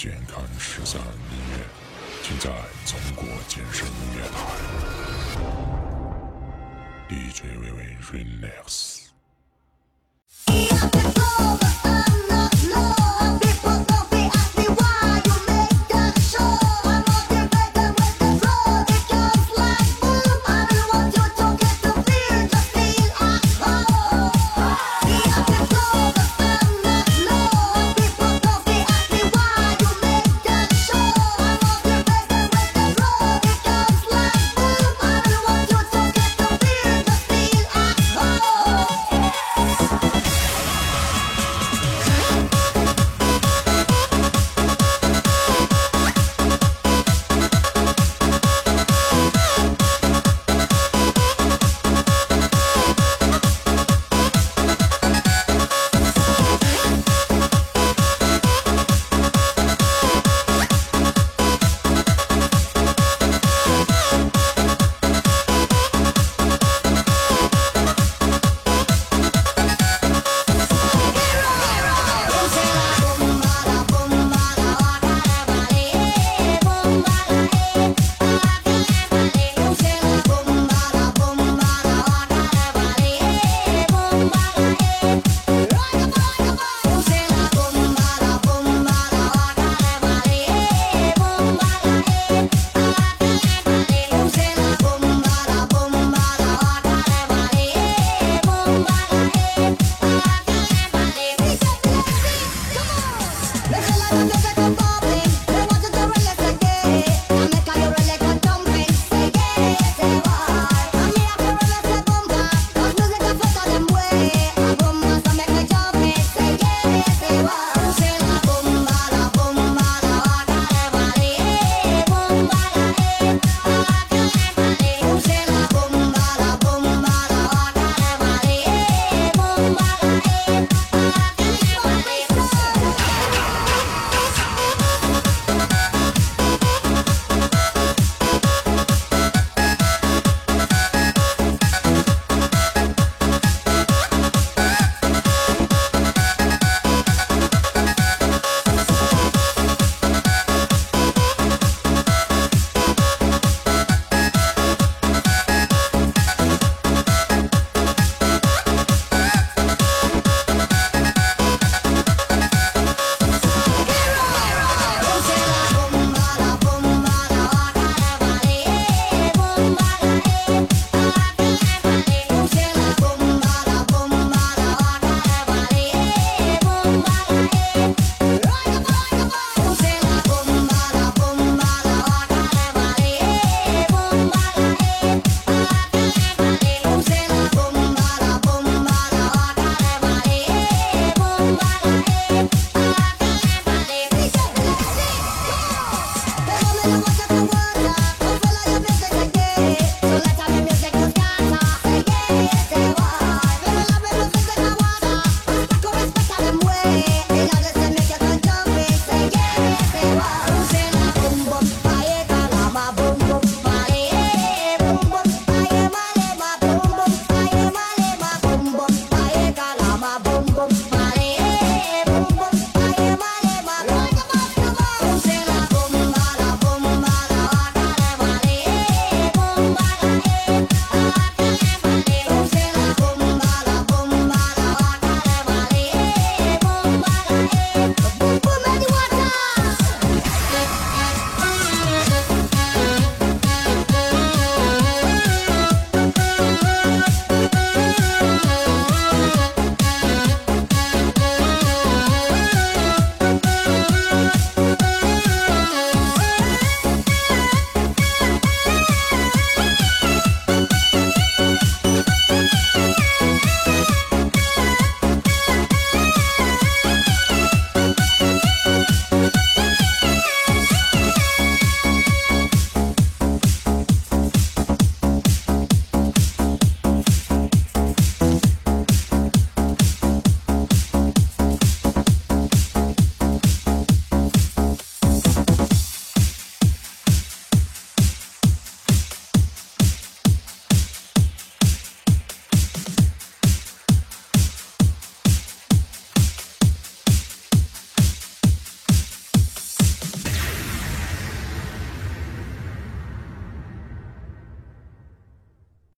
健康十三音乐，尽在中国健身音乐台。DJ 微微 Relax。